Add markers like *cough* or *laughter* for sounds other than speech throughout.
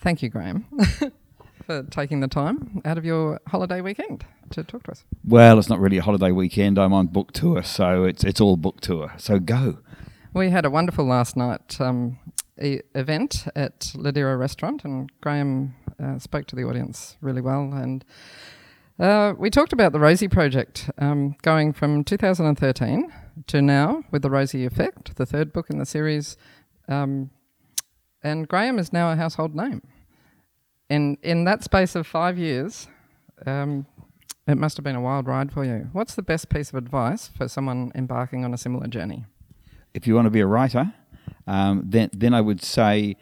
Thank you, Graeme, *laughs* for taking the time out of your holiday weekend to talk to us. Well, it's not really a holiday weekend. I'm on book tour, so it's it's all book tour. So go. We had a wonderful last night um, e- event at Ladera Restaurant, and Graeme uh, spoke to the audience really well. And uh, we talked about the Rosie Project um, going from 2013 to now with the Rosie Effect, the third book in the series. Um, and Graeme is now a household name. In in that space of five years, um, it must have been a wild ride for you. What's the best piece of advice for someone embarking on a similar journey? If you want to be a writer, um, then then I would say,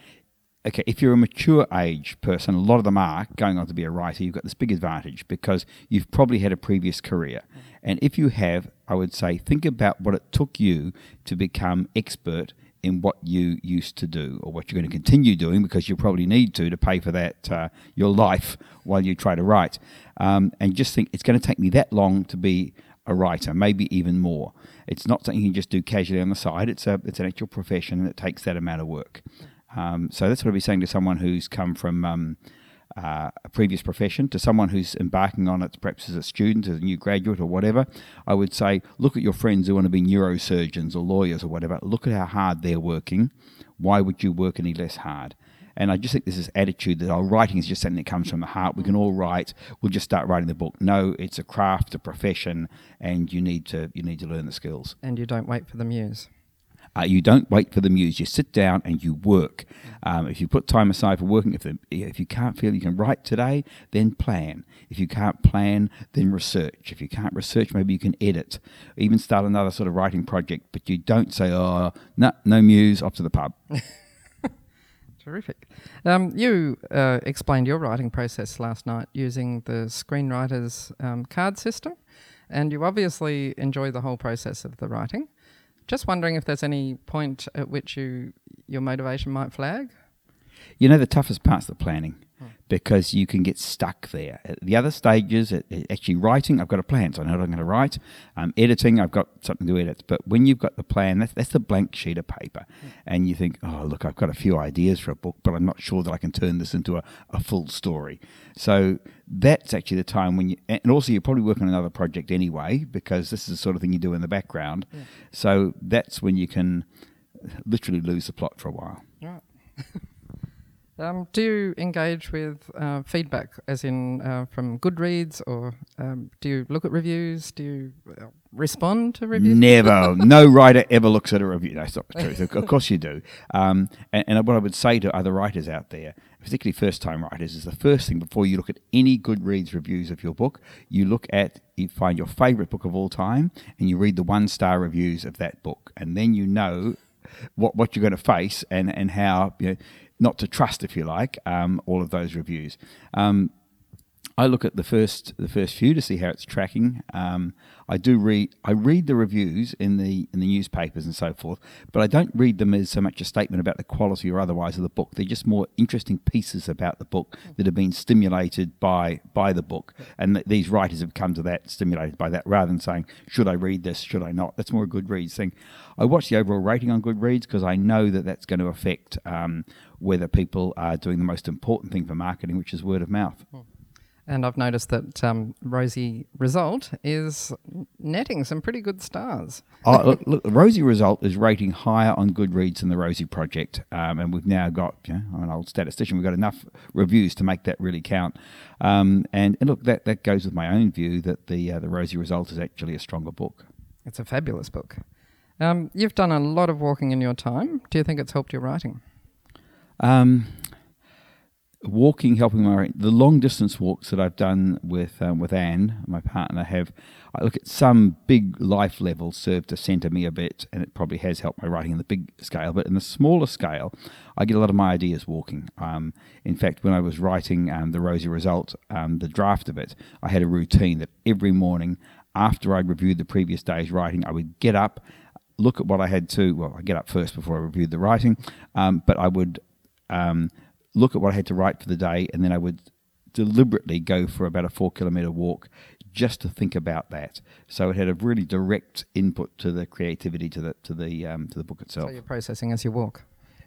okay, if you're a mature age person, a lot of them are going on to be a writer. You've got this big advantage because you've probably had a previous career, and if you have, I would say think about what it took you to become expert in what you used to do or what you're going to continue doing because you probably need to to pay for that uh, your life while you try to write. Um, and just think it's going to take me that long to be a writer maybe even more. It's not something you can just do casually on the side. It's a it's an actual profession it takes that amount of work. Um, so that's what I'd be saying to someone who's come from um, uh, a previous profession to someone who's embarking on it, perhaps as a student, as a new graduate, or whatever, I would say look at your friends who want to be neurosurgeons or lawyers or whatever. Look at how hard they're working. Why would you work any less hard? And I just think there's this attitude that our writing is just something that comes from the heart. We can all write. We'll just start writing the book. No, it's a craft, a profession, and you need to you need to learn the skills. And you don't wait for the muse. Uh, you don't wait for the muse. You sit down and you work. Um, if you put time aside for working, if, the, if you can't feel you can write today, then plan. If you can't plan, then research. If you can't research, maybe you can edit. Even start another sort of writing project. But you don't say, "Oh, no, no muse, off to the pub." *laughs* Terrific. Um, you uh, explained your writing process last night using the screenwriter's um, card system, and you obviously enjoy the whole process of the writing. Just wondering if there's any point at which you your motivation might flag. You know, the toughest part's the planning because you can get stuck there. At the other stages, at, at actually writing, I've got a plan, so I know what I'm going to write. Um, editing, I've got something to edit. But when you've got the plan, that's, that's a blank sheet of paper. And you think, oh, look, I've got a few ideas for a book, but I'm not sure that I can turn this into a, a full story. So that's actually the time when you, and also you're probably working on another project anyway, because this is the sort of thing you do in the background. So that's when you can literally lose the plot for a while. Right. *laughs* um, do you engage with uh, feedback, as in uh, from Goodreads, or um, do you look at reviews? Do you uh, respond to reviews? Never. *laughs* no writer ever looks at a review. No, that's not the truth. Of- Of *laughs* course you do. Um, and, and what I would say to other writers out there, particularly first time writers, is the first thing before you look at any Goodreads reviews of your book, you look at, you find your favorite book of all time, and you read the one star reviews of that book. And then you know what, what you're going to face and, and how, you know, not to trust, if you like, um, all of those reviews. Um, I look at the first the first few to see how it's tracking. Um, I do read I read the reviews in the in the newspapers and so forth, but I don't read them as so much a statement about the quality or otherwise of the book. They're just more interesting pieces about the book that have been stimulated by by the book, and th- these writers have come to that stimulated by that, rather than saying should I read this, should I not. That's more a Goodreads thing. I watch the overall rating on Goodreads because I know that that's going to affect um, whether people are doing the most important thing for marketing, which is word of mouth. And I've noticed that um, Rosie Result is netting some pretty good stars. oh, look, look, Rosie result is rating higher on Goodreads than the Rosie Project, um, and we've now got, you know, I'm an old statistician, we've got enough reviews to make that really count. Um, and, and look, that, that goes with my own view that the uh, the Rosie result is actually a stronger book. It's a fabulous book. Um, you've done a lot of walking in your time. Do you think it's helped your writing? Um, walking, helping my the long distance walks that I've done with um, with Anne, my partner, have I look at some big life levels served to centre me a bit, and it probably has helped my writing in the big scale. But in the smaller scale, I get a lot of my ideas walking. Um, in fact, when I was writing um, the Rosie Result, um, the draft of it, I had a routine that every morning after I'd reviewed the previous day's writing, I would get up. Look at what I had to. Well, I get up first before I reviewed the writing, um, but I would um, look at what I had to write for the day, and then I would deliberately go for about a four kilometre walk just to think about that. So it had a really direct input to the creativity to the to the um, to the book itself. So you're processing as you walk.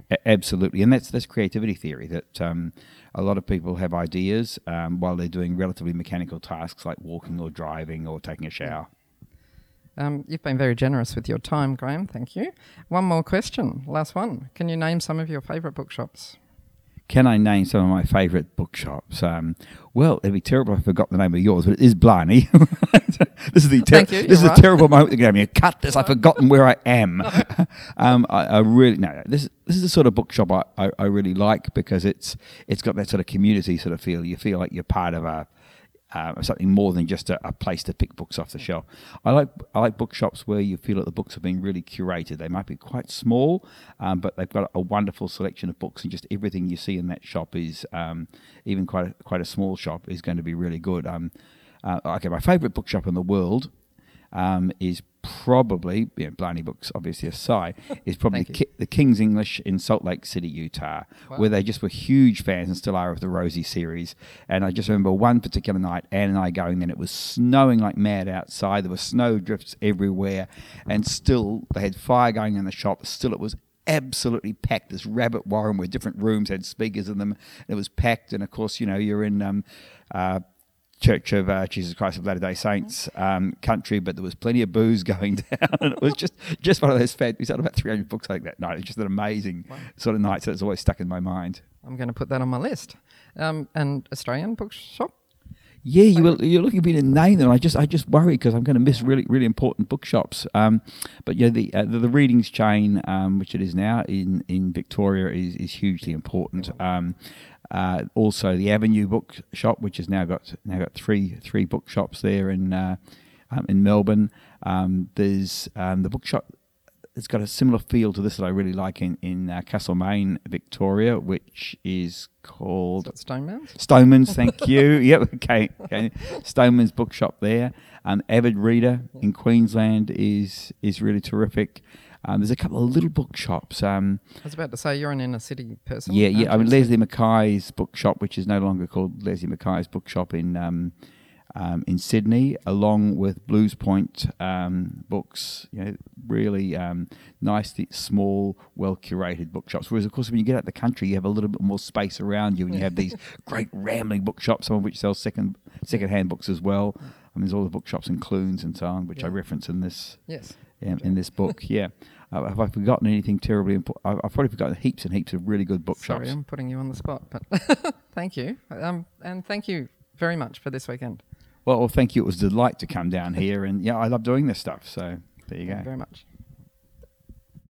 A- absolutely, and that's that's creativity theory. That um, a lot of people have ideas um, while they're doing relatively mechanical tasks like walking or driving or taking a shower. Um, you've been very generous with your time, Graeme. Thank you. One more question, last one. Can you name some of your favourite bookshops? Can I name some of my favourite bookshops? Um, well, it'd be terrible if I forgot the name of yours, but it is Blarney. *laughs* this is the ter- Thank you, this is you're a terrible moment to give me. Cut this! I've forgotten where I *laughs* am. *laughs* um, I, I really no. This this is the sort of bookshop I, I, I really like because it's it's got that sort of community sort of feel. You feel like you're part of a uh, something more than just a, a place to pick books off the shelf. I like I like bookshops where you feel that the books are being really curated. They might be quite small, um, but they've got a wonderful selection of books, and just everything you see in that shop is um, even quite a, quite a small shop is going to be really good. Um, uh, okay, my favourite bookshop in the world um, is probably, you know, Blarney Books obviously aside, *laughs* is probably Ki- the King's English in Salt Lake City, Utah, where they just were huge fans and still are of the Rosie series. And I just remember one particular night, Anne and I going, then it was snowing like mad outside. There were snow drifts everywhere, and still they had fire going in the shop. Still, it was absolutely packed. This rabbit warren where different rooms had speakers in them. It was packed, and of course, you know, you're in. Um, uh, Church of uh, Jesus Christ of Latter Day Saints um, country, but there was plenty of booze *laughs* going down, and it was just just one of those. Fat, we sold about three hundred books like that night. It's just an amazing sort of night, so it's always stuck in my mind. I'm going to put that on my list. Um, and Australian bookshop? Yeah, you were, you're looking for me to name them. I just I just worry because I'm going to miss really really important bookshops. Um, but yeah, the, uh, the the readings chain, um, which it is now in in Victoria, is is hugely important. Um, uh, also, the Avenue Bookshop, which has now got now got three three bookshops there in uh, um, in Melbourne. Um, there's um, the bookshop. It's got a similar feel to this that I really like in in uh, Castlemaine, Victoria, which is Is called that Stoneman's? Stoneman's, thank *laughs* you. *laughs* yep, okay. okay. Stoneman's bookshop there. Um, Avid Reader in Queensland is is really terrific. Um, there's a couple of little bookshops. Um, I was about to say you're an inner city person. yeah, yeah. I mean, Lesley McKay's bookshop, which is no longer called Lesley McKay's bookshop in um, um, in Sydney, along with Blues Point um, books. You know, really um, nice, small, well curated bookshops. Whereas, of course, when you get out the country, you have a little bit more space around you, and you have these *laughs* great rambling bookshops, some of which sell second second hand books as well. I mean, there's all the bookshops in Clunes and so on, which I reference in this Yes. Um, in this book. *laughs* Yeah. Uh, have I forgotten anything terribly important? I've probably forgotten heaps and heaps of really good bookshops. Sorry, I'm putting you on the spot, but *laughs* thank you. Um, and thank you very much for this weekend. Well, well, thank you. It was a delight to come down *laughs* here, and yeah, I love doing this stuff. So there you go. Thank go. you very much.